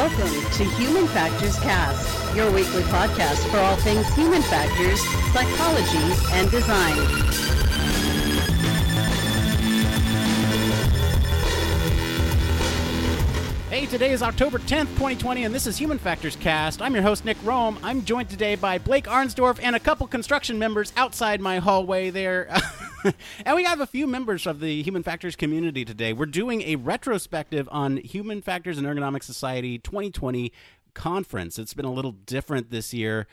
Welcome to Human Factors Cast, your weekly podcast for all things human factors, psychology, and design. Hey, today is October 10th, 2020, and this is Human Factors Cast. I'm your host, Nick Rome. I'm joined today by Blake Arnsdorf and a couple construction members outside my hallway there. and we have a few members of the Human Factors community today. We're doing a retrospective on Human Factors and Ergonomic Society 2020 conference. It's been a little different this year.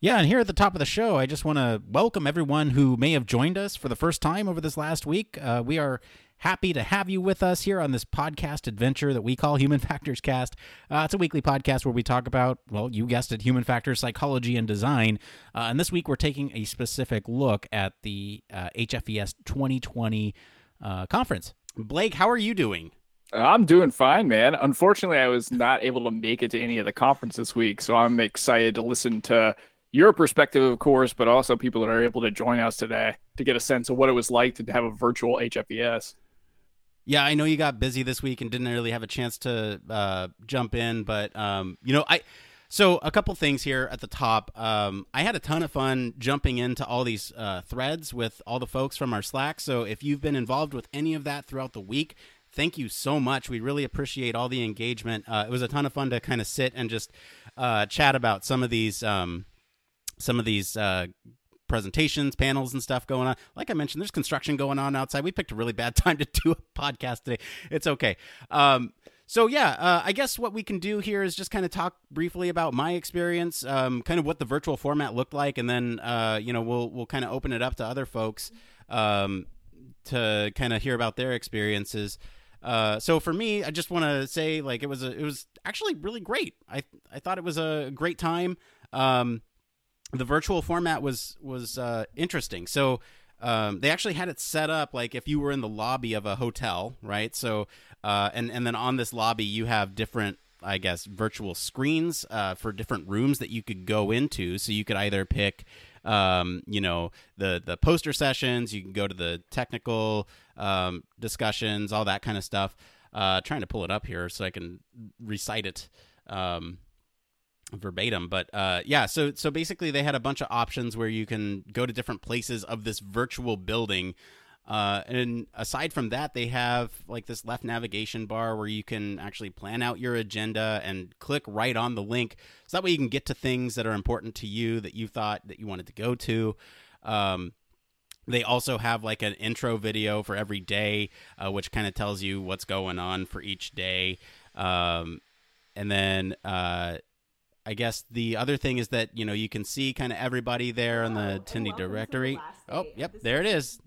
Yeah, and here at the top of the show, I just want to welcome everyone who may have joined us for the first time over this last week. Uh, we are happy to have you with us here on this podcast adventure that we call Human Factors Cast. Uh, it's a weekly podcast where we talk about, well, you guessed it, human factors, psychology, and design. Uh, and this week we're taking a specific look at the uh, HFES 2020 uh, conference. Blake, how are you doing? I'm doing fine, man. Unfortunately, I was not able to make it to any of the conference this week, so I'm excited to listen to your perspective, of course, but also people that are able to join us today to get a sense of what it was like to have a virtual HFES. Yeah, I know you got busy this week and didn't really have a chance to uh, jump in, but um, you know, I so a couple things here at the top. Um, I had a ton of fun jumping into all these uh, threads with all the folks from our Slack. So if you've been involved with any of that throughout the week, thank you so much. We really appreciate all the engagement. Uh, it was a ton of fun to kind of sit and just uh, chat about some of these um, some of these uh, presentations, panels, and stuff going on. Like I mentioned, there's construction going on outside. We picked a really bad time to do a podcast today. It's okay. Um, so yeah, uh, I guess what we can do here is just kind of talk briefly about my experience, um, kind of what the virtual format looked like, and then uh, you know we'll we'll kind of open it up to other folks um, to kind of hear about their experiences. Uh, so for me, I just want to say like it was a, it was actually really great. I I thought it was a great time. Um, the virtual format was was uh, interesting. So um, they actually had it set up like if you were in the lobby of a hotel, right? So uh, and and then on this lobby you have different. I guess virtual screens uh, for different rooms that you could go into. So you could either pick, um, you know, the the poster sessions. You can go to the technical um, discussions, all that kind of stuff. Uh, trying to pull it up here so I can recite it. Verbatim but uh yeah so so basically they had a bunch of options where you can go to different places of this virtual building uh and aside from that they have like this left navigation bar where you can actually plan out your agenda and click right on the link. So that way you can get to things that are important to you that you thought that you wanted to go to. Um they also have like an intro video for every day uh, which kind of tells you what's going on for each day. Um and then uh I guess the other thing is that you know you can see kind of everybody there in the attendee directory. Oh, yep, there it is.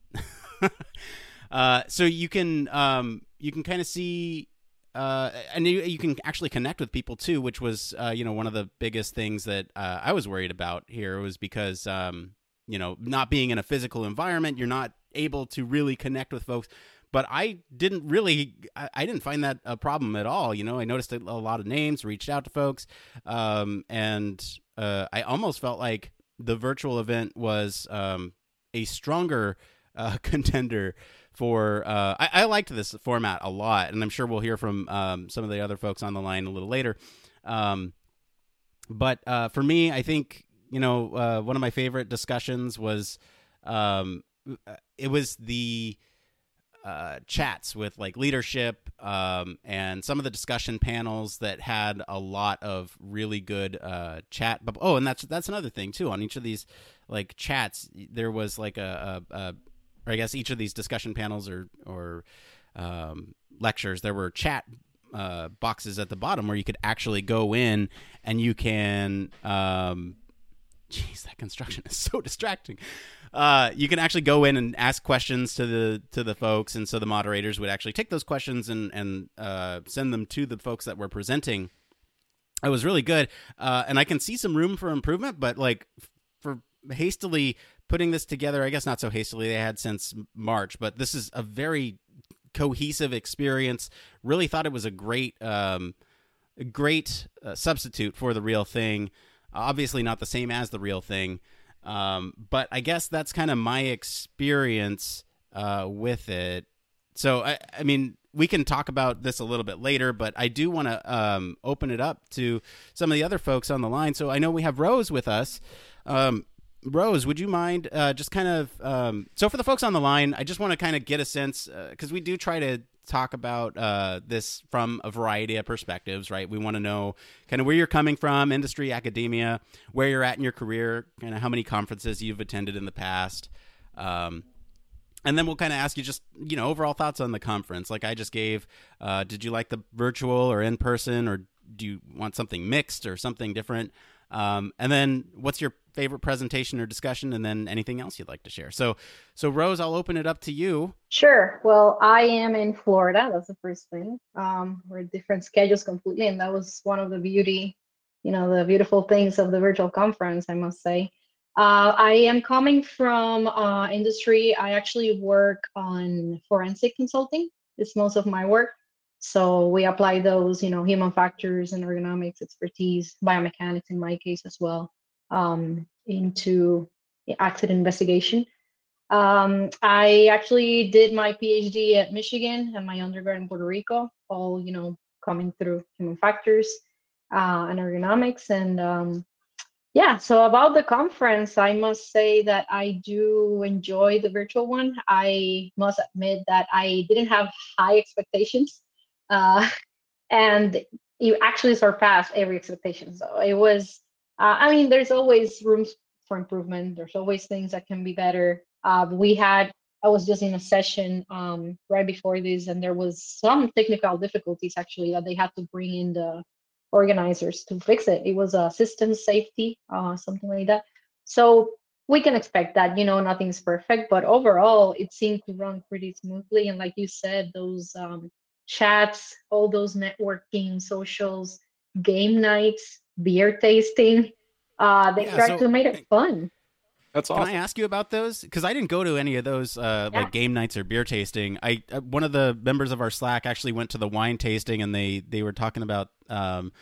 uh, so you can um, you can kind of see. Uh, and you, you can actually connect with people too, which was uh, you know one of the biggest things that uh, I was worried about here was because um, you know not being in a physical environment, you're not able to really connect with folks but I didn't really, I, I, didn't find that a problem at all. You know, I noticed a, lot of names, reached out to folks, um, and uh, I almost felt like the virtual event was um, a stronger uh, contender for. Uh, I, I, liked this format a lot, and I'm sure we'll hear from um, some of the other folks on the line a little later. Um, but uh, for me, I think you know uh, one of my favorite discussions was um, it was the uh, chats with like leadership um, and some of the discussion panels that had a lot of really good uh, chat. But oh, and that's that's another thing too. On each of these like chats, there was like a, a, a or I guess each of these discussion panels or or um, lectures, there were chat uh, boxes at the bottom where you could actually go in and you can. Um, Jeez, that construction is so distracting. Uh, you can actually go in and ask questions to the to the folks, and so the moderators would actually take those questions and and uh, send them to the folks that were presenting. It was really good, uh, and I can see some room for improvement. But like for hastily putting this together, I guess not so hastily. They had since March, but this is a very cohesive experience. Really thought it was a great, um, great uh, substitute for the real thing. Obviously, not the same as the real thing. Um, but I guess that's kind of my experience uh, with it. So I, I mean, we can talk about this a little bit later, but I do want to um, open it up to some of the other folks on the line. So I know we have Rose with us. Um, Rose, would you mind uh, just kind of um, so for the folks on the line, I just want to kind of get a sense because uh, we do try to talk about uh, this from a variety of perspectives, right? We want to know kind of where you're coming from, industry, academia, where you're at in your career, kind of how many conferences you've attended in the past. Um, and then we'll kind of ask you just you know overall thoughts on the conference like i just gave uh, did you like the virtual or in person or do you want something mixed or something different um, and then what's your favorite presentation or discussion? And then anything else you'd like to share? So so rose i'll open it up to you. Sure. Well i am in florida. That's the first thing. Um, we're different schedules completely and that was one of the beauty you know the beautiful things of the virtual conference i must say. Uh, I am coming from uh, industry. I actually work on forensic consulting. It's most of my work. So we apply those, you know, human factors and ergonomics expertise, biomechanics in my case as well, um, into accident investigation. Um, I actually did my PhD at Michigan and my undergrad in Puerto Rico, all, you know, coming through human factors uh, and ergonomics. And um, yeah, so about the conference, I must say that I do enjoy the virtual one. I must admit that I didn't have high expectations, uh, and you actually surpassed every expectation. So it was, uh, I mean, there's always room for improvement. There's always things that can be better. Uh, we had, I was just in a session um, right before this, and there was some technical difficulties actually that they had to bring in the organizers to fix it. It was a system safety, uh, something like that. So we can expect that, you know, nothing's perfect, but overall it seemed to run pretty smoothly. And like you said, those um, chats, all those networking, socials, game nights, beer tasting, uh, they yeah, tried so, to make it fun. That's awesome. Can I ask you about those? Because I didn't go to any of those uh, yeah. like game nights or beer tasting. I uh, one of the members of our Slack actually went to the wine tasting, and they they were talking about um,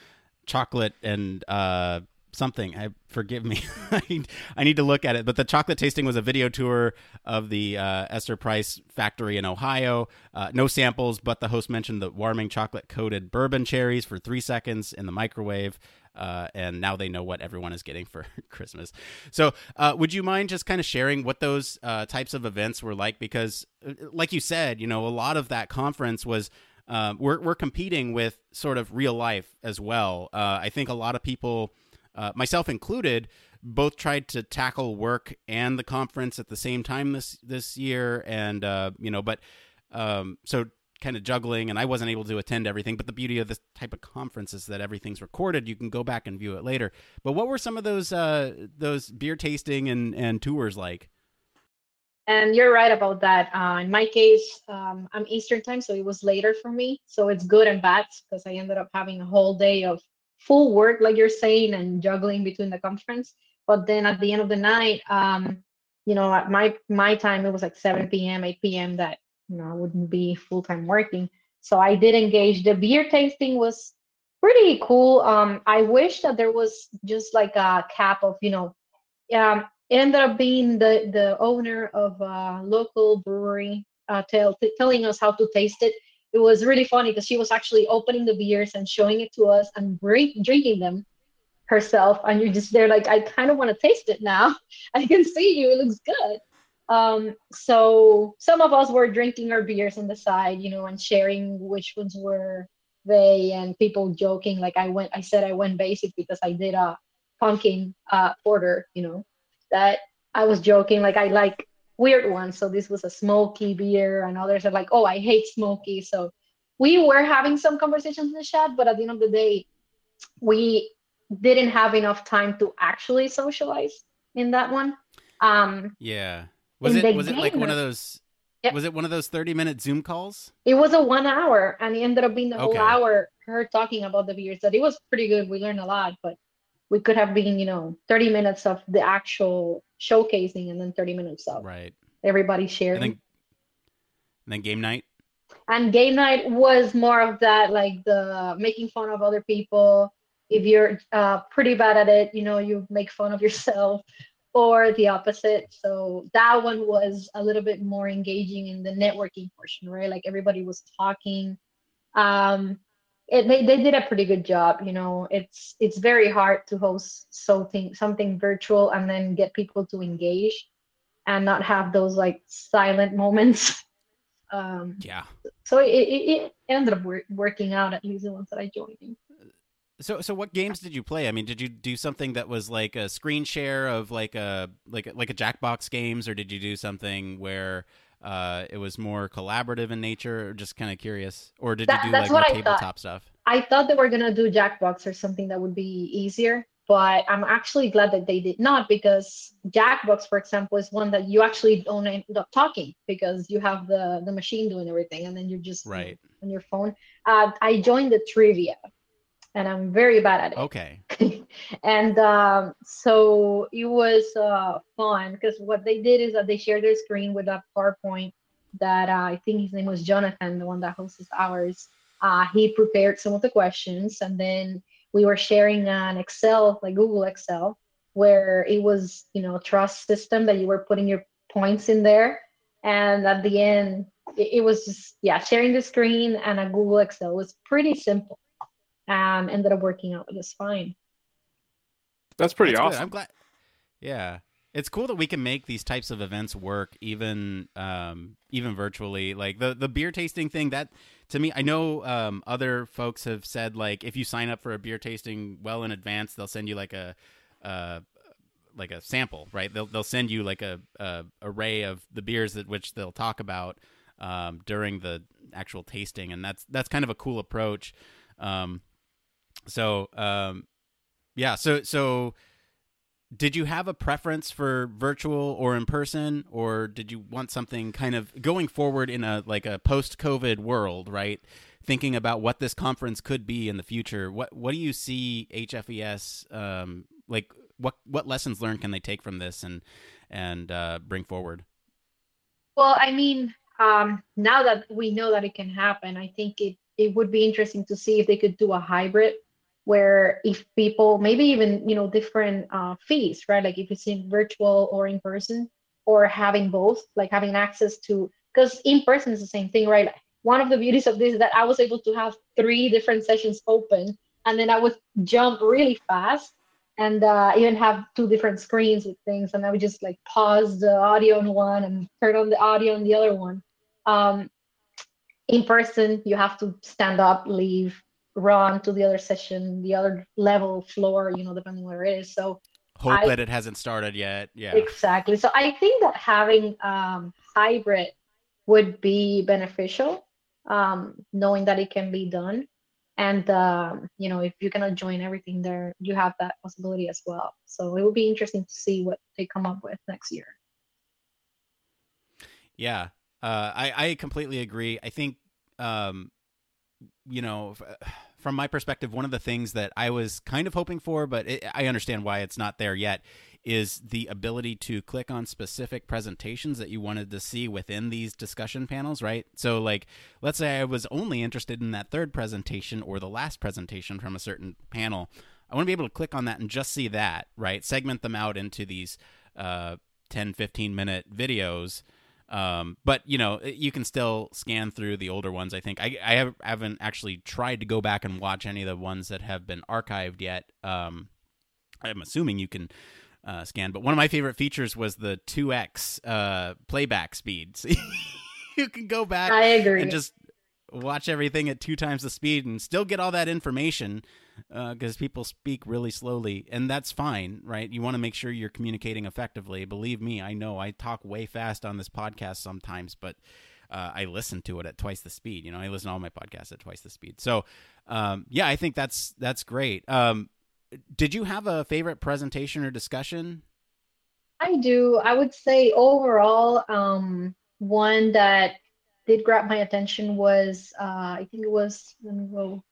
chocolate and uh, something. I forgive me. I need to look at it. But the chocolate tasting was a video tour of the uh, Esther Price factory in Ohio. Uh, no samples, but the host mentioned the warming chocolate coated bourbon cherries for three seconds in the microwave. Uh, and now they know what everyone is getting for Christmas. So, uh, would you mind just kind of sharing what those uh, types of events were like? Because, uh, like you said, you know, a lot of that conference was we're we're competing with sort of real life as well. I think a lot of people, uh, myself included, both tried to tackle work and the conference at the same time this this year, and you know, but um, so kind of juggling and I wasn't able to attend everything. But the beauty of this type of conference is that everything's recorded. You can go back and view it later. But what were some of those uh, those beer tasting and, and tours like? And you're right about that. Uh, in my case, um, I'm Eastern time, so it was later for me. So it's good and bad because I ended up having a whole day of full work, like you're saying, and juggling between the conference. But then at the end of the night, um, you know, at my my time, it was like 7 p.m., 8 p.m. that you know, I wouldn't be full time working. So I did engage. The beer tasting was pretty cool. Um, I wish that there was just like a cap of, you know, um, it ended up being the the owner of a local brewery uh, tell, t- telling us how to taste it. It was really funny because she was actually opening the beers and showing it to us and drink, drinking them herself. And you're just there like, I kind of want to taste it now. I can see you. It looks good. Um, so some of us were drinking our beers on the side, you know, and sharing which ones were they and people joking like I went I said I went basic because I did a pumpkin uh porter, you know, that I was joking like I like weird ones. So this was a smoky beer and others are like, oh I hate smoky. So we were having some conversations in the chat, but at the end of the day, we didn't have enough time to actually socialize in that one. Um yeah was it was it like one of those Yep. Was it one of those 30 minute Zoom calls? It was a one hour and it ended up being the okay. whole hour her talking about the beers. That it was pretty good. We learned a lot, but we could have been, you know, 30 minutes of the actual showcasing and then 30 minutes of right. everybody sharing. And then, and then game night? And game night was more of that, like the making fun of other people. If you're uh, pretty bad at it, you know, you make fun of yourself or the opposite. So that one was a little bit more engaging in the networking portion, right? Like everybody was talking. Um, it, they, they did a pretty good job. You know, it's it's very hard to host something something virtual and then get people to engage and not have those like silent moments. Um, yeah. So it, it, it ended up wor- working out at least the ones that I joined. So, so what games did you play? I mean, did you do something that was like a screen share of like a like like a Jackbox games, or did you do something where uh, it was more collaborative in nature? Or just kind of curious, or did That- you do that's like what more tabletop thought. stuff? I thought they were gonna do Jackbox or something that would be easier, but I'm actually glad that they did not because Jackbox, for example, is one that you actually don't end up talking because you have the the machine doing everything, and then you're just Right. on your phone. Uh, I joined the trivia, and I'm very bad at it. Okay. and um, so it was uh, fun because what they did is that they shared their screen with a PowerPoint that uh, I think his name was Jonathan, the one that hosts ours. Uh, he prepared some of the questions, and then we were sharing an Excel, like Google Excel, where it was, you know, a trust system that you were putting your points in there. And at the end, it, it was just, yeah, sharing the screen and a Google Excel It was pretty simple. Um, ended up working out just fine. That's pretty That's good. awesome. I'm glad. Yeah, it's cool that we can make these types of events work, even um, even virtually. Like the the beer tasting thing. That to me, I know um, other folks have said like if you sign up for a beer tasting well in advance, they'll send you like a. Uh, like a sample, right? They'll they'll send you like a, a array of the beers that which they'll talk about um, during the actual tasting, and that's that's kind of a cool approach. Um, so um, yeah, so so did you have a preference for virtual or in person or did you want something kind of going forward in a like a post-covid world right? Thinking about what this conference could be in the future. What what do you see hfes um like what what lessons learned can they take from this and and uh bring forward? Well, I mean, um, now that we know that it can happen, I think it it would be interesting to see if they could do a hybrid where if people maybe even you know different uh, fees, right? Like if it's in virtual or in person, or having both, like having access to because in person is the same thing, right? One of the beauties of this is that I was able to have three different sessions open, and then I would jump really fast and uh, even have two different screens with things and i would just like pause the audio on one and turn on the audio on the other one um, in person you have to stand up leave run to the other session the other level floor you know depending where it is. So hope I- that it hasn't started yet. Yeah. Exactly. So i think that having um, hybrid would be beneficial um, knowing that it can be done. And um, you know if you cannot join everything there you have that possibility as well. So it would be interesting to see what they come up with next year. Yeah, uh, I I completely agree. I think, um, you know, from my perspective, one of the things that I was kind of hoping for, but it, I understand why it's not there yet, is the ability to click on specific presentations that you wanted to see within these discussion panels, right? So, like, let's say I was only interested in that third presentation or the last presentation from a certain panel. I want to be able to click on that and just see that, right? Segment them out into these uh, 10, 15 minute videos. Um, but you know, you can still scan through the older ones. I think I, I have, haven't actually tried to go back and watch any of the ones that have been archived yet. Um, I'm assuming you can uh, scan, but one of my favorite features was the 2x uh, playback speed. So you can go back i agree and just watch everything at two times the speed and still get all that information because people speak really slowly and that's fine right? You want to make sure you're communicating effectively. Believe me i know. I talk way fast on this podcast sometimes but uh, i listen to it at twice the speed you know? I listen to all my podcasts at twice the speed. So um, yeah i think that's that's great. Um, did you have a favorite presentation or discussion? I do. I would say overall, um, one that did grab my attention was uh, I think it was let me go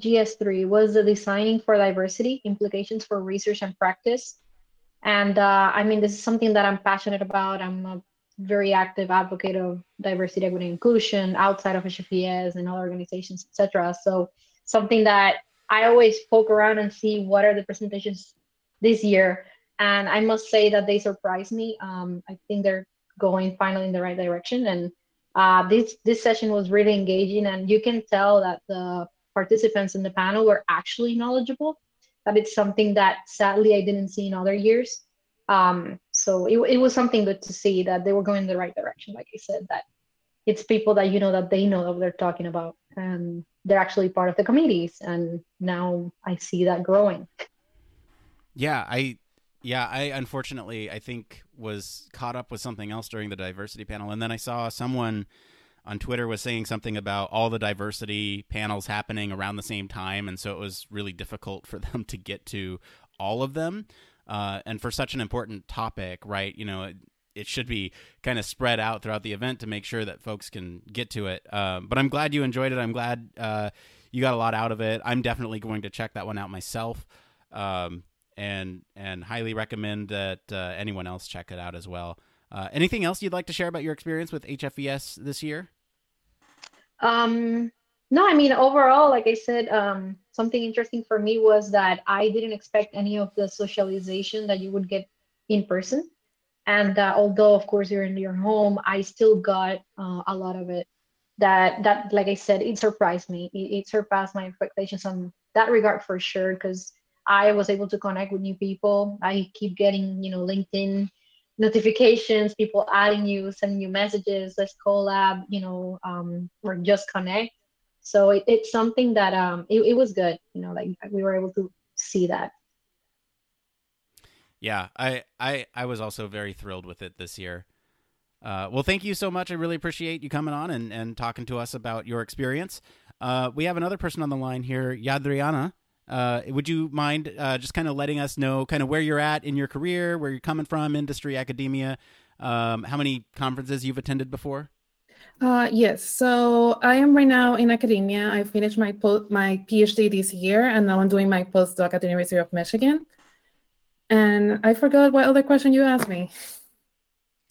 GS3 was the designing for diversity implications for research and practice. And uh, I mean, this is something that I'm passionate about. I'm a very active advocate of diversity, equity, and inclusion outside of HFES and other organizations, etc. So something that I always poke around and see what are the presentations this year and I must say that they surprised me. Um, I think they're going finally in the right direction, and uh, this this session was really engaging, and you can tell that the participants in the panel were actually knowledgeable. That it's something that sadly I didn't see in other years. Um, so it, it was something good to see that they were going in the right direction. Like I said, that it's people that you know that they know what they're talking about, and they're actually part of the committees. And now I see that growing. Yeah, I yeah, I unfortunately I think was caught up with something else during the diversity panel, and then I saw someone on Twitter was saying something about all the diversity panels happening around the same time, and so it was really difficult for them to get to all of them. Uh, and for such an important topic, right? You know, it, it should be kind of spread out throughout the event to make sure that folks can get to it. Um, but I'm glad you enjoyed it. I'm glad uh, you got a lot out of it. I'm definitely going to check that one out myself. Um, and and highly recommend that uh, anyone else check it out as well. Uh, anything else you'd like to share about your experience with HFES this year? Um, no, I mean overall, like I said, um, something interesting for me was that I didn't expect any of the socialization that you would get in person, and uh, although of course you're in your home, I still got uh, a lot of it. That that like I said, it surprised me. It, it surpassed my expectations on that regard for sure because I was able to connect with new people. I keep getting, you know, LinkedIn notifications, people adding you, sending you messages, let's collab, you know, um, or just connect. So it, it's something that um, it, it was good, you know, like we were able to see that. Yeah, I, I, I was also very thrilled with it this year. Uh, well, thank you so much. I really appreciate you coming on and, and talking to us about your experience. Uh, we have another person on the line here, Adriana. Uh, would you mind uh, just kind of letting us know kind of where you're at in your career, where you're coming from, industry, academia, um, how many conferences you've attended before? Uh, yes, so I am right now in academia. I finished my po- my PhD this year, and now I'm doing my postdoc at the University of Michigan. And I forgot what other question you asked me.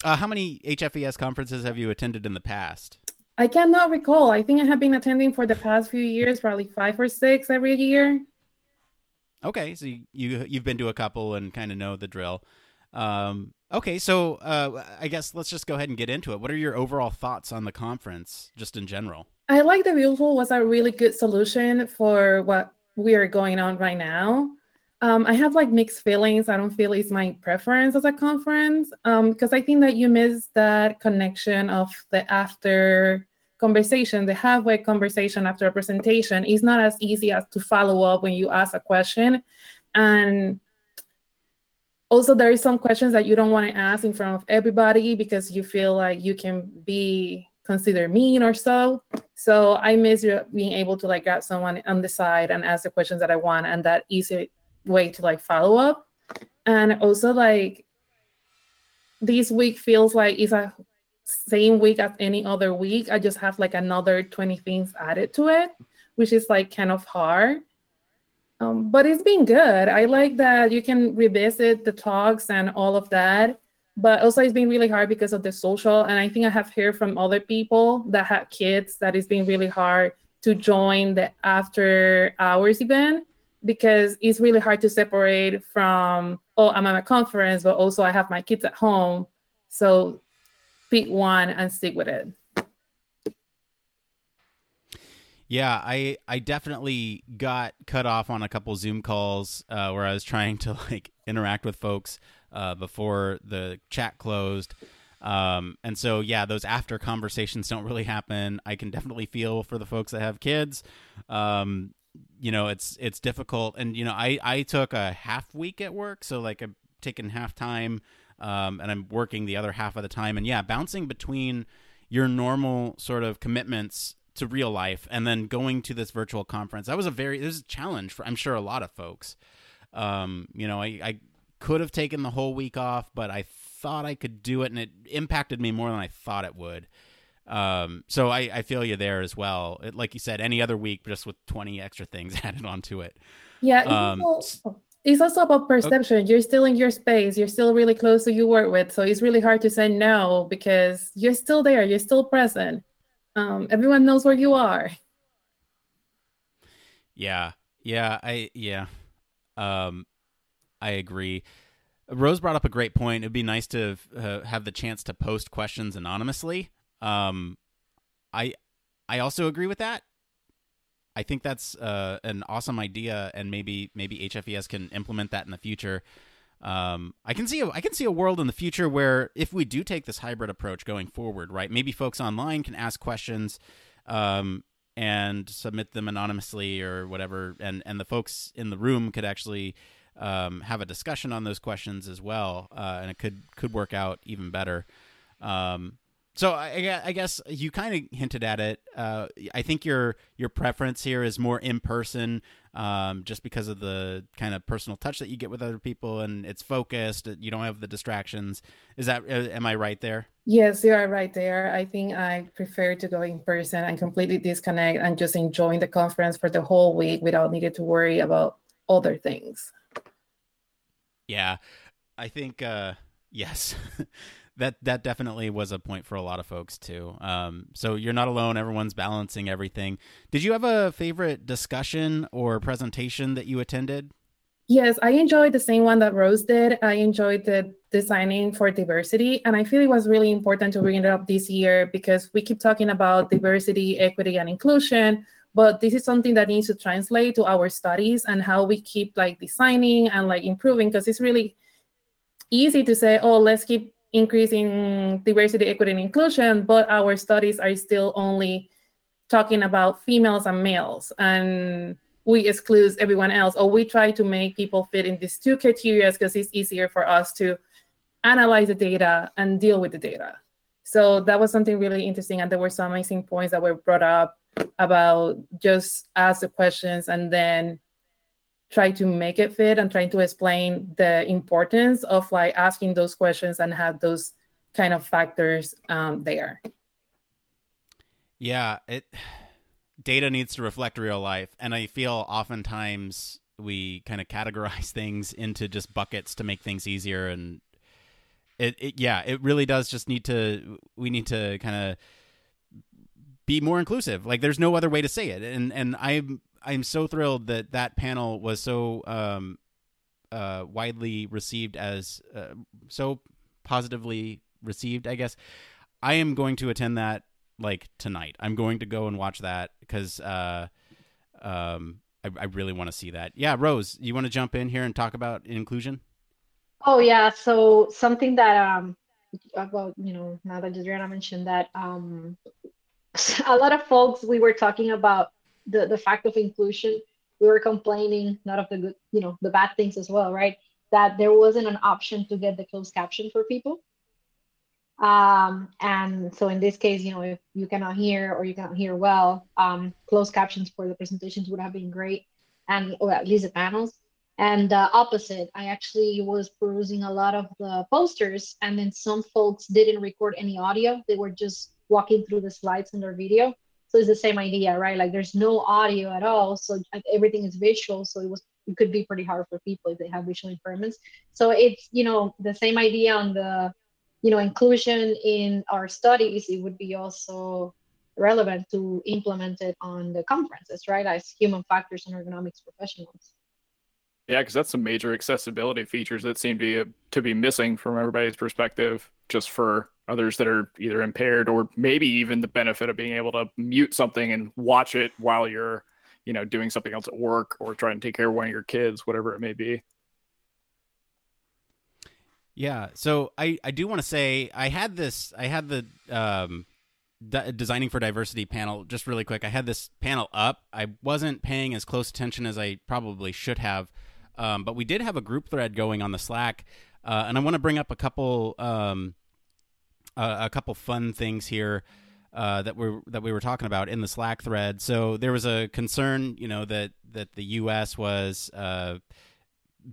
Uh, how many HFES conferences have you attended in the past? I cannot recall. I think I have been attending for the past few years, probably five or six every year. Okay, so you, you you've been to a couple and kind of know the drill. Um, okay, so uh, I guess let's just go ahead and get into it. What are your overall thoughts on the conference, just in general? I like the virtual was a really good solution for what we are going on right now. Um, I have like mixed feelings. I don't feel it's my preference as a conference because um, I think that you miss that connection of the after conversation, the halfway conversation after a presentation is not as easy as to follow up when you ask a question. And also there is some questions that you don't want to ask in front of everybody because you feel like you can be considered mean or so. So I miss being able to like grab someone on the side and ask the questions that I want and that easy way to like follow up. And also like this week feels like it's a same week as any other week. I just have like another 20 things added to it, which is like kind of hard. Um, but it's been good. I like that you can revisit the talks and all of that. But also, it's been really hard because of the social. And I think I have heard from other people that have kids that it's been really hard to join the after hours event because it's really hard to separate from, oh, I'm at a conference, but also I have my kids at home. So pick one and stick with it. Yeah, I I definitely got cut off on a couple Zoom calls uh, where I was trying to like interact with folks uh, before the chat closed. Um, and so yeah, those after conversations don't really happen. I can definitely feel for the folks that have kids. Um, you know, it's it's difficult, and you know, I I took a half week at work, so like I'm taking half time um, and I'm working the other half of the time. And yeah, bouncing between your normal sort of commitments to real life and then going to this virtual conference that was a very this is a challenge for I'm sure a lot of folks. Um, you know, I, I could have taken the whole week off, but I thought I could do it, and it impacted me more than I thought it would. Um, so I, I feel you there as well. It, like you said, any other week, just with 20 extra things added onto it. Yeah. Um, it's also about perception. You're still in your space. You're still really close to you work with. So it's really hard to say no because you're still there. You're still present. Um, everyone knows where you are. Yeah. Yeah. I, yeah. Um, I agree. Rose brought up a great point. It'd be nice to uh, have the chance to post questions anonymously. Um, I I also agree with that. I think that's uh, an awesome idea, and maybe maybe HFES can implement that in the future. Um, I can see a, I can see a world in the future where if we do take this hybrid approach going forward, right? Maybe folks online can ask questions um, and submit them anonymously or whatever, and and the folks in the room could actually um, have a discussion on those questions as well, uh, and it could could work out even better. Um, so I, I, guess you kind of hinted at it. Uh, I think your your preference here is more in person, um, just because of the kind of personal touch that you get with other people, and it's focused. You don't have the distractions. Is that uh, am I right there? Yes, you are right there. I think I prefer to go in person and completely disconnect and just enjoying the conference for the whole week without needing to worry about other things. Yeah, I think uh, yes. that that definitely was a point for a lot of folks too. Um, so you're not alone. Everyone's balancing everything. Did you have a favorite discussion or presentation that you attended? Yes, I enjoyed the same one that Rose did. I enjoyed the designing for diversity, and I feel it was really important to bring it up this year because we keep talking about diversity, equity, and inclusion, but this is something that needs to translate to our studies and how we keep like designing and like improving because it's really easy to say, oh, let's keep increasing diversity, equity, and inclusion, but our studies are still only talking about females and males, and we exclude everyone else, or we try to make people fit in these two criteria because it's easier for us to analyze the data and deal with the data. So that was something really interesting, and there were some amazing points that were brought up about just ask the questions and then try to make it fit and trying to explain the importance of like asking those questions and have those kind of factors um, there. Yeah, it data needs to reflect real life, and I feel oftentimes we kind of categorize things into just buckets to make things easier, and it, it yeah, it really does just need to we need to kind of be more inclusive. Like there's no other way to say it, and and I'm I'm so thrilled that that panel was so um, uh, widely received as uh, so positively received. I guess I am going to attend that like tonight. I'm going to go and watch that because uh, um, I, I really want to see that. Yeah, Rose, you want to jump in here and talk about inclusion? Oh yeah, so something that um about you know now that Adriana mentioned that um a lot of folks we were talking about the, the fact of inclusion, we were complaining, not of the good, you know, the bad things as well, right? That there wasn't an option to get the closed caption for people. Um, and so in this case, you know, if you cannot hear or you cannot hear well, um, closed captions for the presentations would have been great, and or at least the panels. And uh, opposite, I actually was perusing a lot of the posters, and then some folks didn't record any audio; they were just walking through the slides in their video so it's the same idea right? Like there's no audio at all so everything is visual so it was it could be pretty hard for people if they have visual impairments. So it's you know the same idea on the you know inclusion in our studies it would be also relevant to implement it on the conferences right? As human factors and ergonomics professionals. Yeah, because that's some major accessibility features that seem to be to be missing from everybody's perspective, just for others that are either impaired or maybe even the benefit of being able to mute something and watch it while you're, you know, doing something else at work or trying to take care of one of your kids, whatever it may be. Yeah, so I I do want to say I had this I had the um designing for diversity panel just really quick. I had this panel up. I wasn't paying as close attention as I probably should have um, but we did have a group thread going on the Slack, uh, and I want to bring up a couple um, a couple fun things here. Uh, that we that we were talking about in the Slack thread. So there was a concern, you know, that that the U.S. was uh,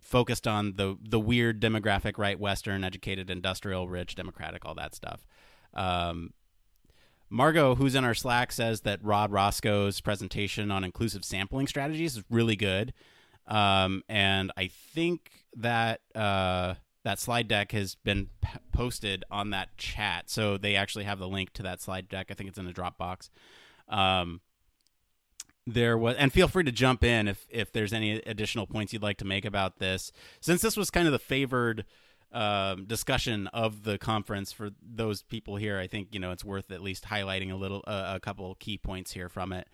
focused on the the weird demographic, right? Western, educated, industrial, rich, democratic, all that stuff. Um, Margot, who's in our Slack, says that Rod Roscoe's presentation on inclusive sampling strategies is really good. Um, and I think that uh, that slide deck has been p- posted on that chat, so they actually have the link to that slide deck. I think it's in the Dropbox. Um, there was, and feel free to jump in if if there's any additional points you'd like to make about this, since this was kind of the favored um, discussion of the conference for those people here. I think you know it's worth at least highlighting a little uh, a couple key points here from it.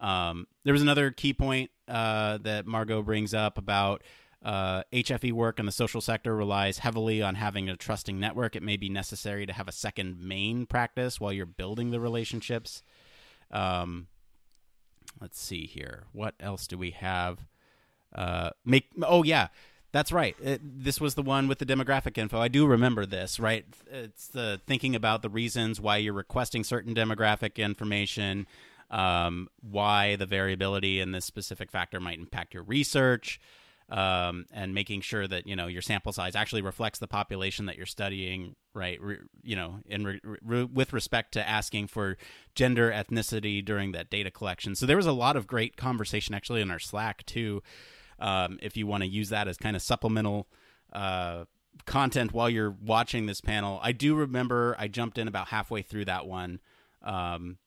Um, there was another key point uh, that Margot brings up about uh, HFE work in the social sector relies heavily on having a trusting network. It may be necessary to have a second main practice while you're building the relationships. Um, let's see here. What else do we have? Uh, make oh yeah, that's right. It, this was the one with the demographic info. I do remember this. Right, it's the thinking about the reasons why you're requesting certain demographic information, um, why the variability in this specific factor might impact your research um, and making sure that you know your sample size actually reflects the population that you're studying, right? Re, you know, in re, re, with respect to asking for gender, ethnicity during that data collection. So there was a lot of great conversation actually in our Slack too. Um, if you want to use that as kind of supplemental uh, content while you're watching this panel, I do remember I jumped in about halfway through that one. Um,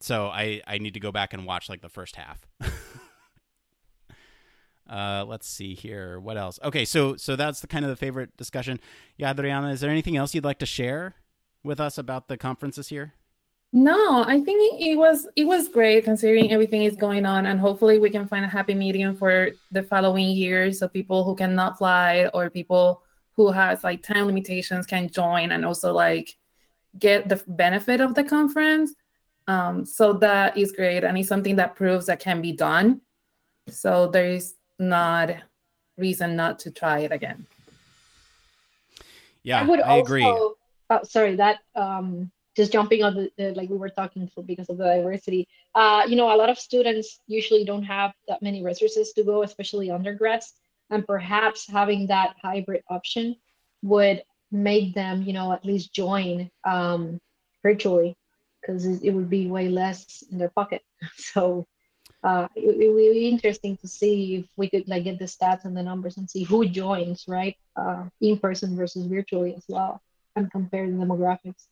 so I, I need to go back and watch like the first half. Uh, let's see here. What else? Okay, so so that's the kind of the favorite discussion. Yeah, Adriana, is there anything else you'd like to share with us about the conference this year? No, I think it was it was great considering everything is going on, and hopefully we can find a happy medium for the following years, so people who cannot fly or people who has like time limitations can join and also like get the benefit of the conference. Um, so that is great, and it's something that proves that can be done. So there is not reason not to try it again. Yeah, I would I also, agree. Oh, sorry, that um, just jumping on the, the like we were talking for because of the diversity. Uh, you know, a lot of students usually don't have that many resources to go, especially undergrads, and perhaps having that hybrid option would make them, you know, at least join um, virtually because it would be way less in their pocket. So uh, it, it would be interesting to see if we could like get the stats and the numbers and see who joins, right, uh, in person versus virtually as well, and compare the demographics.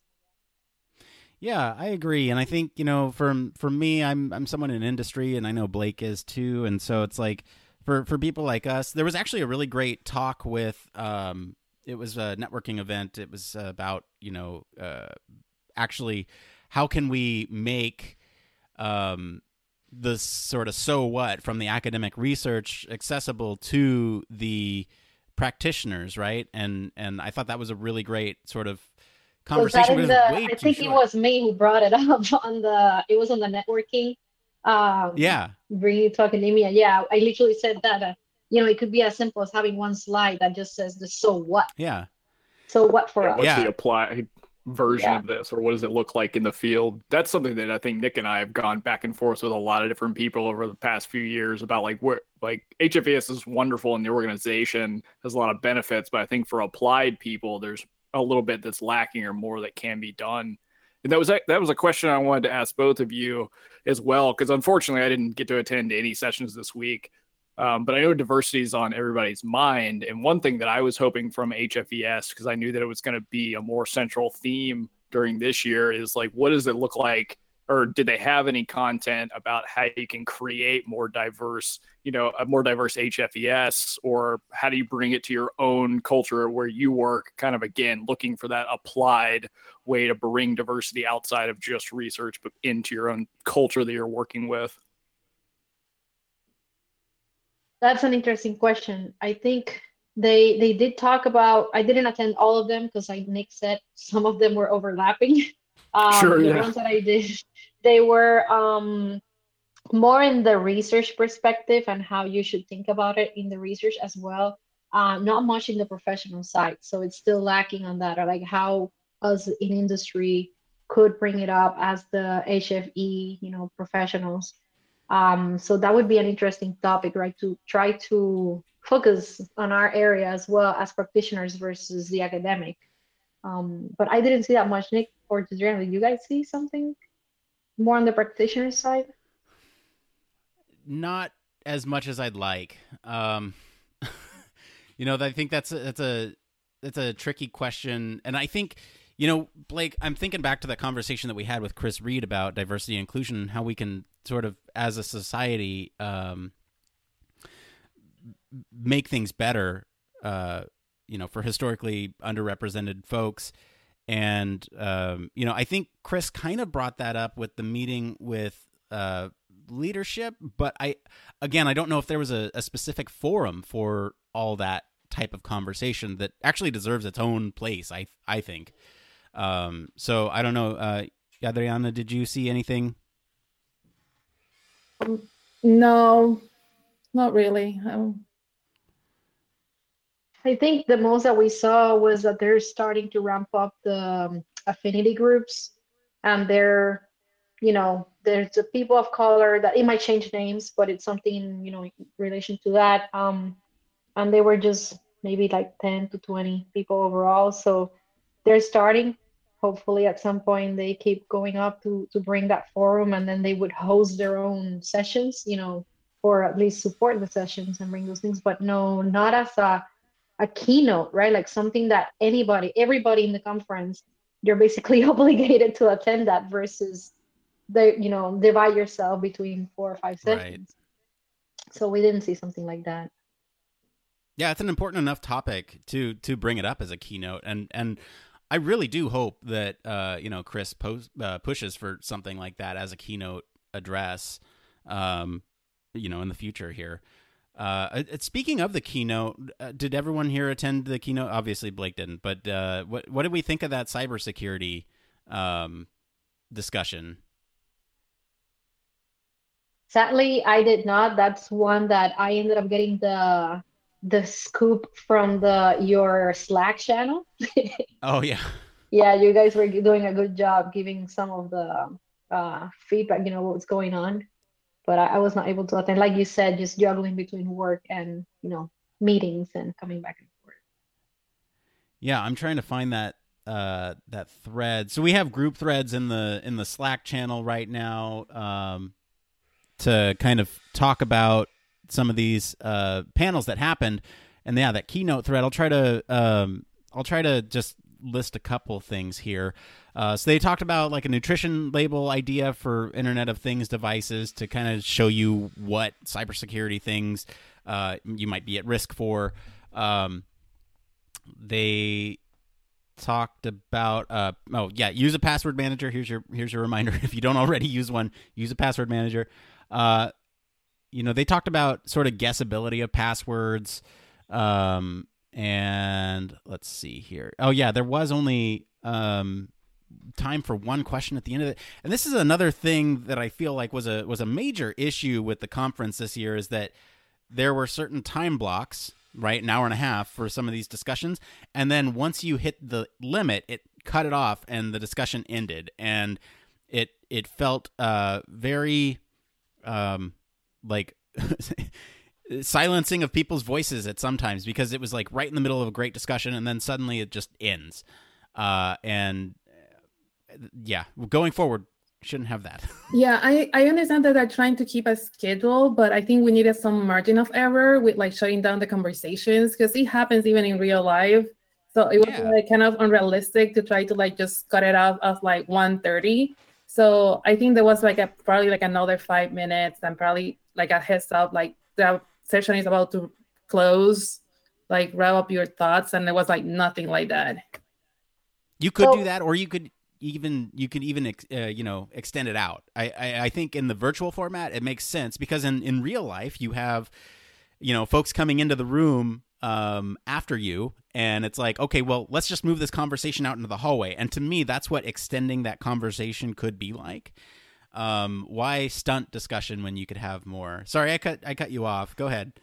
Yeah, I agree, and I think you know, for for me, I'm I'm someone in industry, and I know Blake is too, and so it's like for for people like us, there was actually a really great talk with. Um, it was a networking event. It was about you know, uh, actually, how can we make um, the sort of so what from the academic research accessible to the practitioners, right? And and I thought that was a really great sort of conversation. Was the, I think short. it was me who brought it up on the. It was on the networking. Um, yeah. Bringing to academia. Yeah, I literally said that. Uh, you know, it could be as simple as having one slide that just says the so what. Yeah. So what for yeah, us? What's Yeah. the apply version Yeah. of this, or what does it look like in the field? That's something that I think Nick and I have gone back and forth with a lot of different people over the past few years about like where like HFES is wonderful in the organization, has a lot of benefits, but I think for applied people, there's a little bit that's lacking or more that can be done. And that was that was a question I wanted to ask both of you as well, because unfortunately I didn't get to attend any sessions this week. Um, but I know diversity is on everybody's mind. And one thing that I was hoping from HFES, because I knew that it was going to be a more central theme during this year, is like, what does it look like? Or did they have any content about how you can create more diverse, you know, a more diverse HFES? Or how do you bring it to your own culture where you work? Kind of again, looking for that applied way to bring diversity outside of just research, but into your own culture that you're working with. That's an interesting question. I think they they did talk about. I didn't attend all of them because, like Nick said, some of them were overlapping. Um, Sure, the yeah. ones that I did, they were um, more in the research perspective and how you should think about it in the research as well. Uh, not much in the professional side, so it's still lacking on that. Or like how us in industry could bring it up as the HFE, you know, professionals. Um, so that would be an interesting topic, right? To try to focus on our area as well as practitioners versus the academic. Um, but I didn't see that much. Nick or Adriana, did you guys see something more on the practitioner side? not as much as I'd like. Um, you know, I think that's a, that's a that's a tricky question, and I think you know, Blake, I'm thinking back to that conversation that we had with Chris Reed about diversity and inclusion, and how we can sort of, as a society, um, make things better. Uh, you know for historically underrepresented folks and um, you know i think chris kind of brought that up with the meeting with uh, leadership but i again i don't know if there was a, a specific forum for all that type of conversation that actually deserves its own place i i think um, so i don't know uh, adriana did you see anything No, not really. Um, I think the most that we saw was that they're starting to ramp up the um, affinity groups, and they're, you know, there's the people of color that it might change names, but it's something you know in relation to that. Um, and they were just maybe like 10 to 20 people overall. So they're starting. Hopefully, at some point, they keep going up to to bring that forum, and then they would host their own sessions, you know, or at least support the sessions and bring those things. But no, not as a a keynote, right? Like something that anybody, everybody in the conference, you're basically obligated to attend that versus the, you know, divide yourself between four or five Right. sessions. So we didn't see something like that. Yeah, it's an important enough topic to to bring it up as a keynote, and and I really do hope that uh, you know Chris pos- uh, pushes for something like that as a keynote address, um, you know, in the future here. Uh, uh, speaking of the keynote, uh, did everyone here attend the keynote? Obviously, Blake didn't, but uh, what what did we think of that cybersecurity um, discussion? Sadly, I did not. That's one that I ended up getting the the scoop from the your Slack channel. Oh yeah, yeah, you guys were doing a good job giving some of the uh, feedback, you know, what's going on. But I, I was not able to attend. Like you said, just juggling between work and, you know, meetings and coming back and forth. Yeah, I'm trying to find that uh that thread. So we have group threads in the in the Slack channel right now um to kind of talk about some of these uh panels that happened. And yeah, that keynote thread, I'll try to um I'll try to just list a couple things here. Uh, so they talked about like a nutrition label idea for Internet of Things devices to kind of show you what cybersecurity things uh, you might be at risk for. Um, they talked about uh, oh yeah, use a password manager. Here's your here's your reminder. If you don't already use one, use a password manager. You know they talked about sort of guessability of passwords. Um, and let's see here. Oh yeah, there was only um, time for one question at the end of it. And this is another thing that I feel like was a was a major issue with the conference this year is that there were certain time blocks, right, an hour and a half for some of these discussions, and then once you hit the limit, it cut it off and the discussion ended, and it it felt uh, very um, like silencing of people's voices at sometimes because it was like right in the middle of a great discussion and then suddenly it just ends uh and uh, yeah going forward shouldn't have that Yeah, I, I understand that they're trying to keep a schedule, but I think we needed some margin of error with like shutting down the conversations because it happens even in real life. So it was Yeah. like kind of unrealistic to try to like just cut it off of like 1.30. So I think there was like a probably like another five minutes and probably like a heads up like the session is about to close, like wrap up your thoughts, and it was like nothing like that. you could So- do that or you could even you could even uh, you know extend it out. I, I i think in the virtual format it makes sense because in in real life you have you know folks coming into the room um after you and it's like okay well let's just move this conversation out into the hallway. And to me that's what extending that conversation could be like um why stunt discussion when you could have more sorry i cut i cut you off go ahead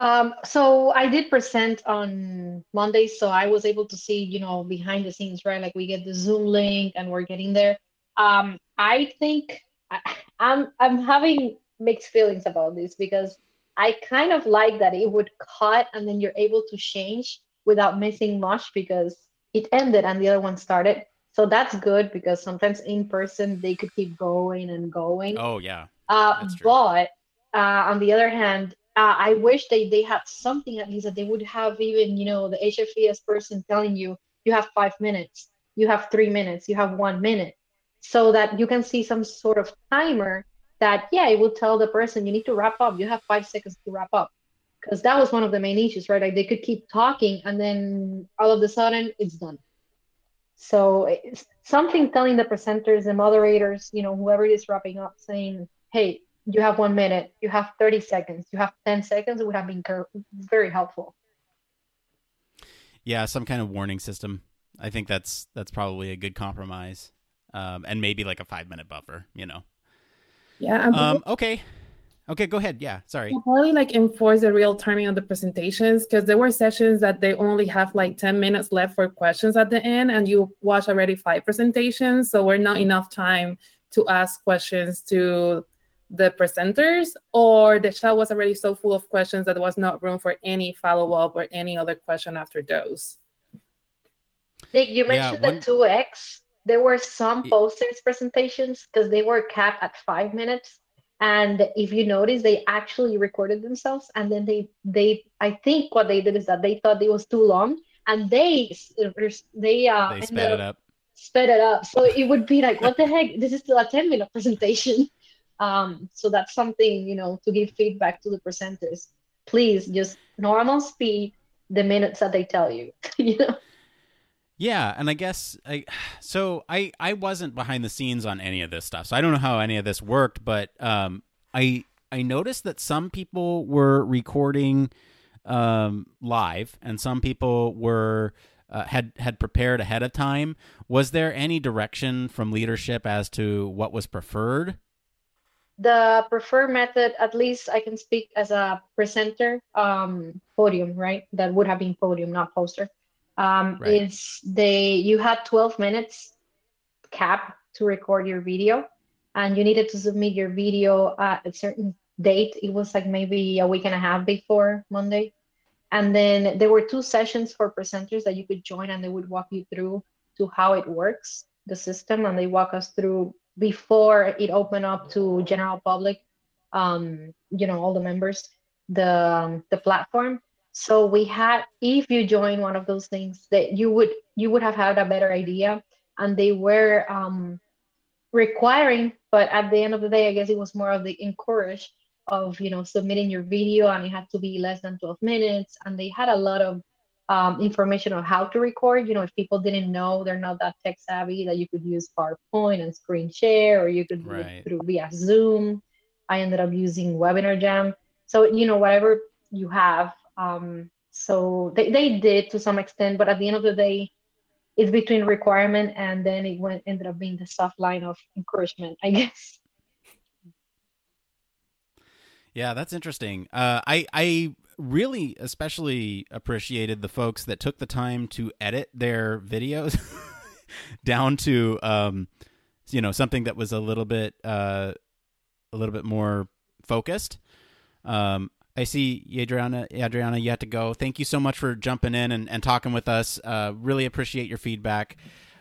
Um, so I did present on Monday, so I was able to see, you know, behind the scenes, right? Like we get the Zoom link and we're getting there. Um, I think I, I'm I'm having mixed feelings about this because I kind of like that it would cut and then you're able to change without missing much because it ended and the other one started. So that's good because sometimes in person they could keep going and going. oh yeah Uh, but uh, on the other hand, uh, I wish they, they had something at least that they would have even, you know, the HFES person telling you, you have five minutes, you have three minutes, you have one minute, so that you can see some sort of timer that, yeah, it will tell the person you need to wrap up. You have five seconds to wrap up. because that was one of the main issues, right? Like they could keep talking and then all of a sudden it's done. So something telling the presenters, the moderators, you know, whoever is wrapping up, saying, "Hey, you have one minute, you have 30 seconds, you have 10 seconds," it would have been very helpful. Yeah, some kind of warning system. I think that's that's probably a good compromise, um, and maybe like a five minute buffer. You know. Yeah. Um, okay. Okay, go ahead. Yeah, sorry. I'll probably like enforce the real timing of the presentations because there were sessions that they only have like 10 minutes left for questions at the end, and you watch already five presentations. So we're not enough time to ask questions to the presenters, or the chat was already so full of questions that there was not room for any follow up or any other question after those. Nick, you mentioned yeah, one... the 2x. There were some posters presentations because they were capped at five minutes and if you notice they actually recorded themselves and then they they i think what they did is that they thought it was too long and they they uh they sped it up sped it up. So it would be like what the heck? This is still a 10 minute presentation. Um so that's something you know to give feedback to the presenters. Please just normal speed the minutes that they tell you you know yeah, and I guess I so I I wasn't behind the scenes on any of this stuff. So I don't know how any of this worked, but um I I noticed that some people were recording um live and some people were uh, had had prepared ahead of time. Was there any direction from leadership as to what was preferred? The preferred method, at least I can speak as a presenter, um, podium, right? That would have been podium, not poster um, right. is they you had 12 minutes cap to record your video and you needed to submit your video at a certain date it was like maybe a week and a half before monday and then there were two sessions for presenters that you could join and they would walk you through to how it works the system and they walk us through before it opened up to general public um, you know all the members the um, the platform so we had if you join one of those things that you would you would have had a better idea. And they were um, requiring but at the end of the day i guess it was more of the encourage of you know submitting your video and it had to be less than 12 minutes. And they had a lot of um, information on how to record. You know if people didn't know they're not that tech savvy that you could use powerpoint and screen share or you could do it through via zoom. I ended up using WebinarJam. So you know whatever you have um, so they, they did to some extent, but at the end of the day, it's between requirement and then it went ended up being the soft line of encouragement, I guess. Yeah, that's interesting. Uh, I I really especially appreciated the folks that took the time to edit their videos down to um, you know something that was a little bit uh, a little bit more focused. Um, I see Adriana. Adriana, you have to go. Thank you so much for jumping in and, and talking with us. Uh, really appreciate your feedback.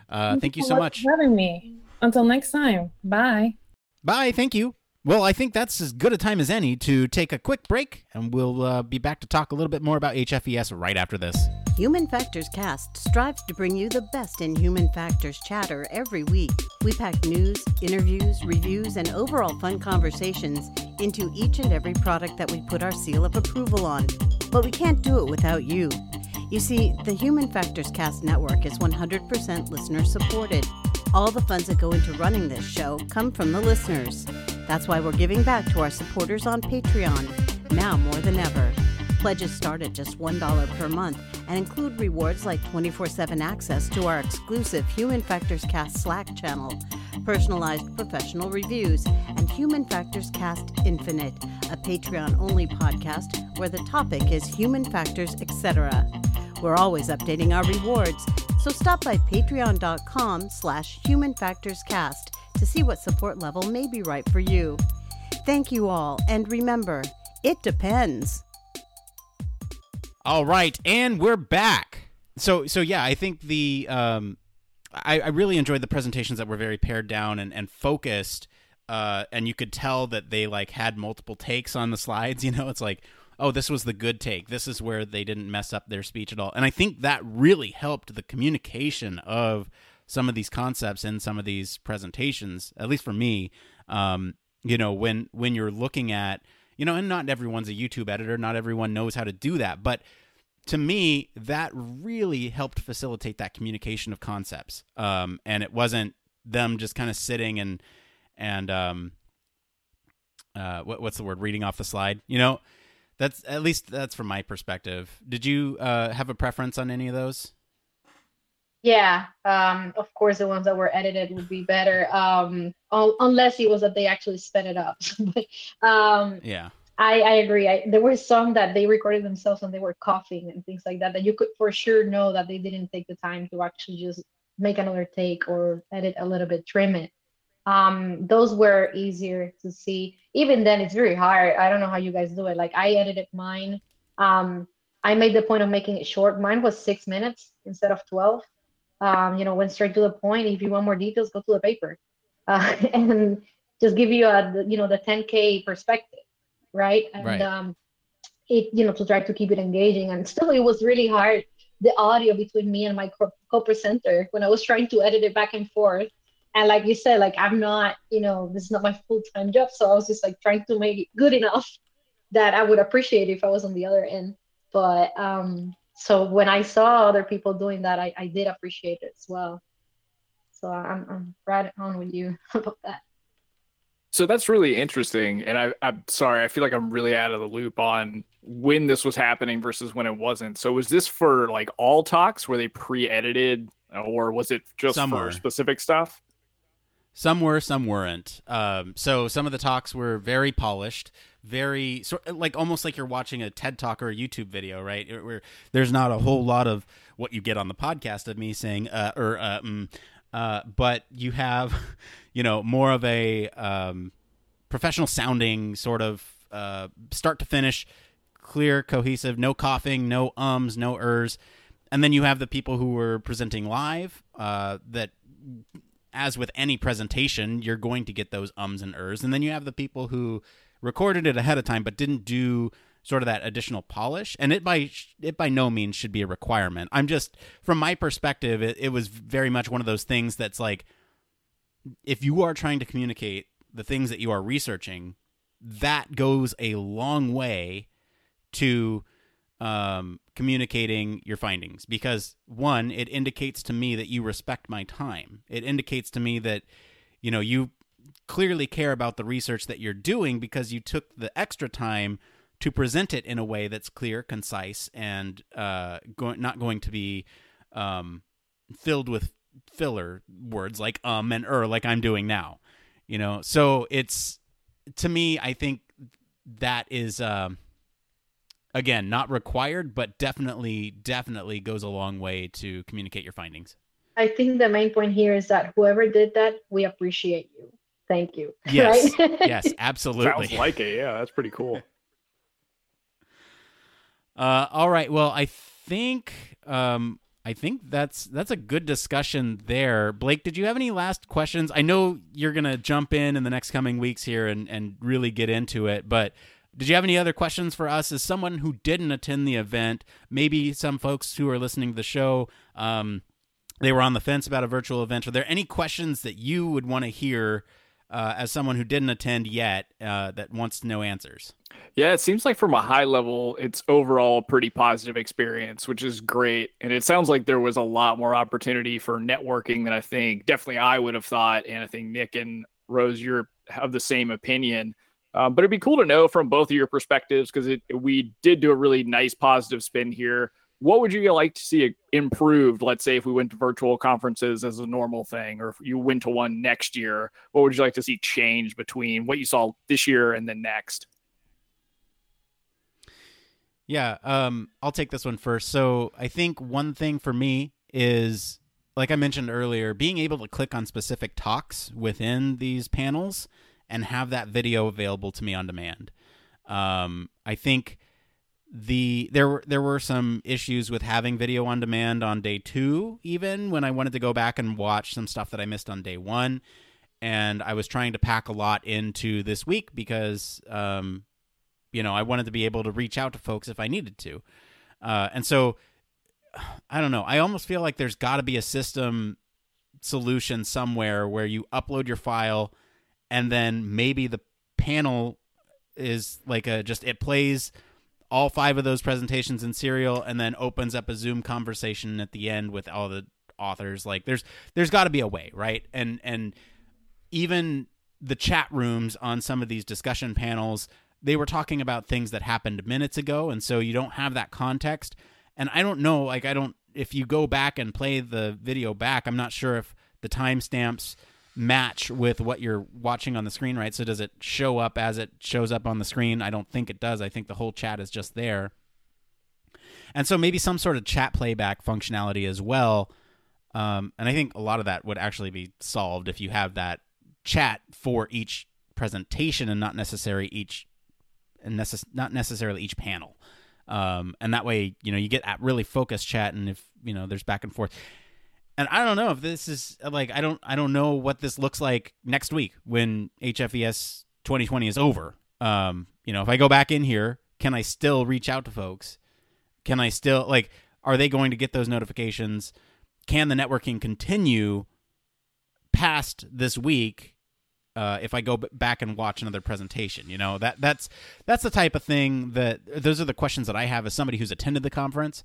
Uh, thank, thank you so much for having me. Until next time. Bye. Bye. Thank you. Well, I think that's as good a time as any to take a quick break, and we'll uh, be back to talk a little bit more about HFES right after this. Human Factors Cast strives to bring you the best in human factors chatter every week. We pack news, interviews, reviews, and overall fun conversations into each and every product that we put our seal of approval on. But we can't do it without you. You see, the Human Factors Cast network is 100% listener supported. All the funds that go into running this show come from the listeners. That's why we're giving back to our supporters on Patreon, now more than ever. Pledges start at just $1 per month and include rewards like 24 7 access to our exclusive Human Factors Cast Slack channel, personalized professional reviews, and Human Factors Cast Infinite, a Patreon only podcast where the topic is human factors, etc. We're always updating our rewards, so stop by patreon.com slash humanfactorscast to see what support level may be right for you. Thank you all, and remember, it depends. All right, and we're back. So, so yeah, I think the um, I, I really enjoyed the presentations that were very pared down and, and focused. Uh, and you could tell that they like had multiple takes on the slides. You know, it's like, oh, this was the good take. This is where they didn't mess up their speech at all. And I think that really helped the communication of some of these concepts in some of these presentations, at least for me. Um, you know, when when you're looking at you know, and not everyone's a YouTube editor, not everyone knows how to do that, but to me, that really helped facilitate that communication of concepts. Um, and it wasn't them just kind of sitting and and um, uh, what, what's the word? Reading off the slide. You know, that's at least that's from my perspective. Did you uh, have a preference on any of those? Yeah, um, of course, the ones that were edited would be better, um, unless it was that they actually sped it up. but, um, yeah, I, I agree. I, there were some that they recorded themselves and they were coughing and things like that, that you could for sure know that they didn't take the time to actually just make another take or edit a little bit, trim it. Um, those were easier to see. Even then, it's very hard. I don't know how you guys do it. Like I edited mine. Um, I made the point of making it short. Mine was six minutes instead of 12. Um, you know, went straight to the point. If you want more details, go to the paper. Uh, and just give you a, you know, the 10K perspective right? And right. um, it, you know, to try to keep it engaging. And still, it was really hard the audio between me and my co-presenter when I was trying to edit it back and forth. And like you said, like I'm not, you know, this is not my full-time job, so I was just like trying to make it good enough that I would appreciate if I was on the other end. But um, so when I saw other people doing that, I, I did appreciate it as well. So I'm I'm right on with you about that. So that's really interesting. And I, I'm sorry, I feel like I'm really out of the loop on when this was happening versus when it wasn't. So was this for like all talks? Were they pre-edited, or was it just some for were. specific stuff? Some were, some weren't. Um, so some of the talks were very polished, very sort like almost like you're watching a TED talk or a YouTube video, right? Where there's not a whole lot of what you get on the podcast of me saying uh, or uh, mm, uh, but you have, you know, more of a um, professional sounding sort of uh, start to finish, clear, cohesive, no coughing, no ums, no ers. And then you have the people who were presenting live uh, that, as with any presentation, you're going to get those ums and ers. And then you have the people who recorded it ahead of time but didn't do sort of that additional polish. And it by it by no means should be a requirement. I'm just from my perspective it, it was very much one of those things that's like if you are trying to communicate the things that you are researching that goes a long way to um, communicating your findings. Because one it indicates to me that you respect my time. It indicates to me that you know you clearly care about the research that you're doing because you took the extra time to present it in a way that's clear, concise, and uh, go- not going to be um, filled with filler words like um and er, like I'm doing now. You know, so it's to me, I think that is uh, again not required, but definitely, definitely goes a long way to communicate your findings. I think the main point here is that whoever did that, we appreciate you. Thank you. Yes. Right? yes, absolutely. Sounds like it. Yeah, that's pretty cool. Uh, all right. Well, I think um, I think that's that's a good discussion there. Blake, did you have any last questions? I know you're gonna jump in in the next coming weeks here and and really get into it, but did you have any other questions for us as someone who didn't attend the event? Maybe some folks who are listening to the show, um, they were on the fence about a virtual event. Are there any questions that you would want to hear uh, as someone who didn't attend yet uh, that wants to know answers? Yeah, it seems like from a high level, it's overall a pretty positive experience, which is great. And it sounds like there was a lot more opportunity for networking than I think definitely I would have thought. And I think Nick and Rose, you're of the same opinion. Um, but it'd be cool to know from both of your perspectives because we did do a really nice positive spin here what would you like to see improved let's say if we went to virtual conferences as a normal thing or if you went to one next year what would you like to see change between what you saw this year and then next? Yeah um, i'll take this one first. So i think one thing for me is like i mentioned earlier being able to click on specific talks within these panels and have that video available to me on demand. Um, i think the there were there were some issues with having video on demand on day two even when i wanted to go back and watch some stuff that i missed on day one. And i was trying to pack a lot into this week because um you know i wanted to be able to reach out to folks if i needed to. Uh and so i don't know. I almost feel like there's got to be a system solution somewhere where you upload your file and then maybe the panel is like a just it plays all five of those presentations in serial and then opens up a Zoom conversation at the end with all the authors. Like there's there's got to be a way, right? And and even the chat rooms on some of these discussion panels, they were talking about things that happened minutes ago, and so you don't have that context. And I don't know, like I don't if you go back and play the video back, I'm not sure if the timestamps match with what you're watching on the screen, right? So does it show up as it shows up on the screen? I don't think it does. I think the whole chat is just there. And so maybe some sort of chat playback functionality as well. Um, and I think a lot of that would actually be solved if you have that chat for each presentation and not necessarily each and necess- not necessarily each panel. Um, and that way, you know, you get at really focused chat, and if you know there's back and forth and I don't know if this is like I don't I don't know what this looks like next week when HFES 2020 is over. Um, you know, if I go back in here, can I still reach out to folks? Can I still like are they going to get those notifications? Can the networking continue past this week uh, if I go back and watch another presentation. You know that that's that's the type of thing that those are the questions that I have as somebody who's attended the conference.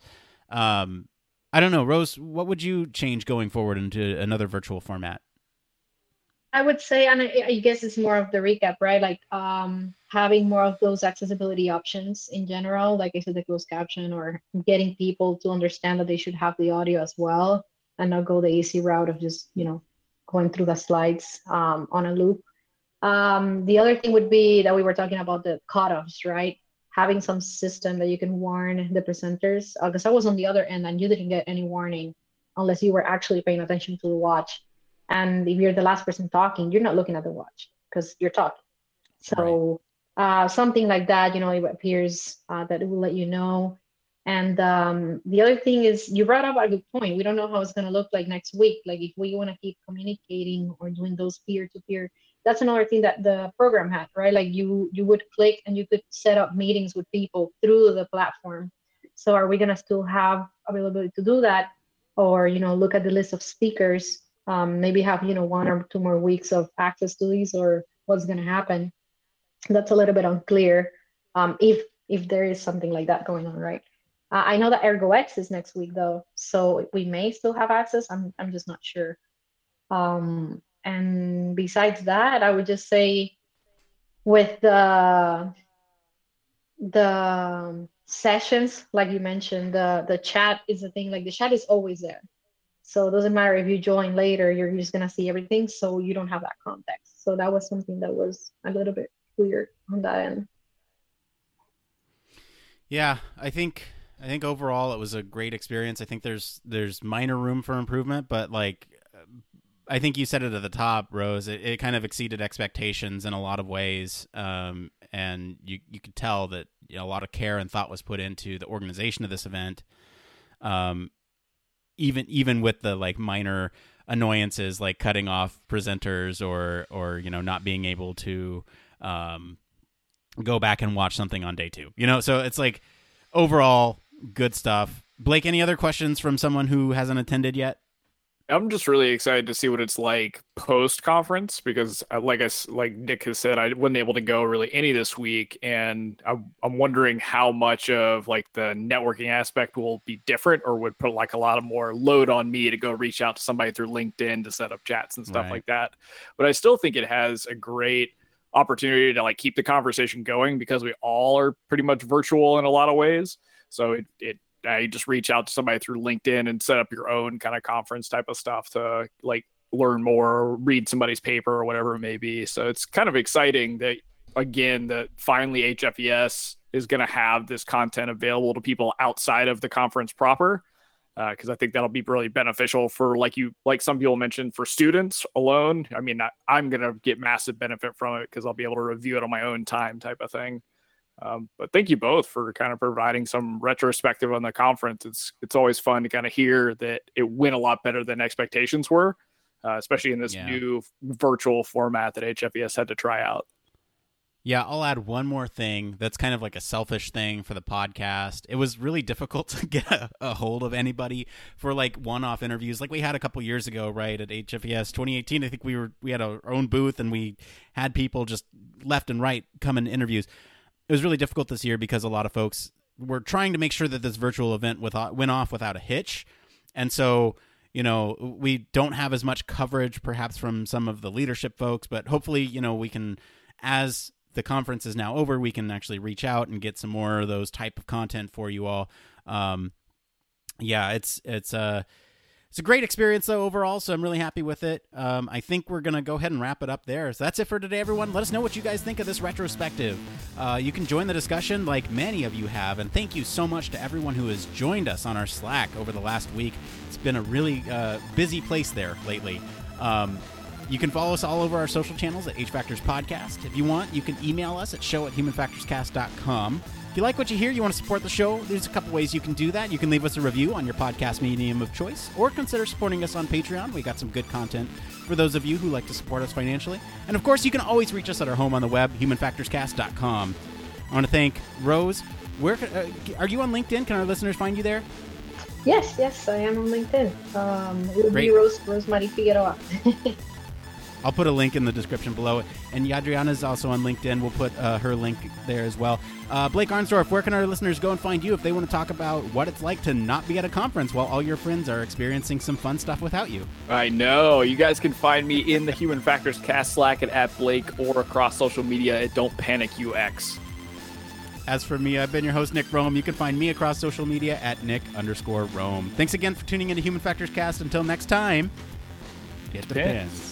Um, I don't know, Rose. What would you change going forward into another virtual format? I would say, and I, guess it's more of the recap, right? Like um, having more of those accessibility options in general, like I said, the closed caption, or getting people to understand that they should have the audio as well, and not go the easy route of just you know going through the slides um, on a loop. Um, the other thing would be that we were talking about the cutoffs, right? Having some system that you can warn the presenters because uh, i was on the other end and you didn't get any warning unless you were actually paying attention to the watch. And if you're the last person talking you're not looking at the watch because you're talking. So right. uh, something like that you know it appears uh, that it will let you know. And um, the other thing is you brought up a good point. We don't know how it's going to look like next week. Like if we want to keep communicating or doing those peer-to-peer that's another thing that the program had right? Like you you would click and you could set up meetings with people through the platform. So are we going to still have availability to do that? Or you know look at the list of speakers um, maybe have you know one or two more weeks of access to these or what's going to happen? That's a little bit unclear um, if if there is something like that going on right? Uh, i know that ErgoX is next week though so we may still have access. I'm, I'm just not sure. Um, and besides that i would just say with the the um, sessions like you mentioned the the chat is the thing like the chat is always there. So it doesn't matter if you join later you're just to see everything so you don't have that context. So that was something that was a little bit weird on that end. Yeah i think i think overall it was a great experience. I think there's there's minor room for improvement but like I think you said it at the top, Rose. It, it kind of exceeded expectations in a lot of ways, um, and you you could tell that you know, a lot of care and thought was put into the organization of this event. Um, even even with the like minor annoyances like cutting off presenters or or you know not being able to um, go back and watch something on day two. You know, so it's like overall good stuff. Blake, any other questions from someone who hasn't attended yet? I'm just really excited to see what it's like post conference because, uh, like I like Nick has said, I wasn't able to go really any this week, and I'm, I'm wondering how much of like the networking aspect will be different, or would put like a lot of more load on me to go reach out to somebody through LinkedIn to set up chats and stuff right. like that. But I still think it has a great opportunity to like keep the conversation going because we all are pretty much virtual in a lot of ways. So it it uh, you just reach out to somebody through LinkedIn and set up your own kind of conference type of stuff to like learn more or read somebody's paper or whatever it may be. So it's kind of exciting that again that finally HFES is going to have this content available to people outside of the conference proper because uh, I think that'll be really beneficial for like you like some people mentioned for students alone. I mean, I, I'm going to get massive benefit from it because I'll be able to review it on my own time type of thing. Um, but thank you both for kind of providing some retrospective on the conference. It's it's always fun to kind of hear that it went a lot better than expectations were, uh, especially in this yeah. new virtual format that HFES had to try out. Yeah, I'll add one more thing that's kind of like a selfish thing for the podcast. It was really difficult to get a, a hold of anybody for like one-off interviews, like we had a couple years ago, right at HFES 2018. I think we were we had our own booth and we had people just left and right come in interviews. It was really difficult this year because a lot of folks were trying to make sure that this virtual event without, went off without a hitch, and so you know we don't have as much coverage perhaps from some of the leadership folks, but hopefully you know we can as the conference is now over, we can actually reach out and get some more of those type of content for you all. Um, yeah, it's it's uh, it's a great experience though overall. So I'm really happy with it. Um, I think we're gonna go ahead and wrap it up there. So that's it for today, everyone. Let us know what you guys think of this retrospective. Uh, you can join the discussion like many of you have, and thank you so much to everyone who has joined us on our Slack over the last week. It's been a really uh, busy place there lately. Um, you can follow us all over our social channels at H Factors Podcast. If you want, you can email us at show at humanfactorscast.com. If you like what you hear, you want to support the show, there's a couple ways you can do that. You can leave us a review on your podcast medium of choice, or consider supporting us on Patreon. We got some good content for those of you who like to support us financially. And of course, you can always reach us at our home on the web, humanfactorscast.com. I want to thank Rose. Where uh, are you on LinkedIn? Can our listeners find you there? Yes, yes, I am on LinkedIn. Um, it would Great. be Rose Rosemary Figueroa. I'll put a link in the description below. And Adriana is also on LinkedIn. We'll put uh, her link there as well. Uh, Blake Arnsdorf, where can our listeners go and find you if they want to talk about what it's like to not be at a conference while all your friends are experiencing some fun stuff without you? I know. You guys can find me in the Human Factors Cast Slack at, at Blake or across social media at Don't Panic UX. As for me, I've been your host, Nick Rome. You can find me across social media at Nick underscore Rome. Thanks again for tuning into Human Factors Cast. Until next time, the pins.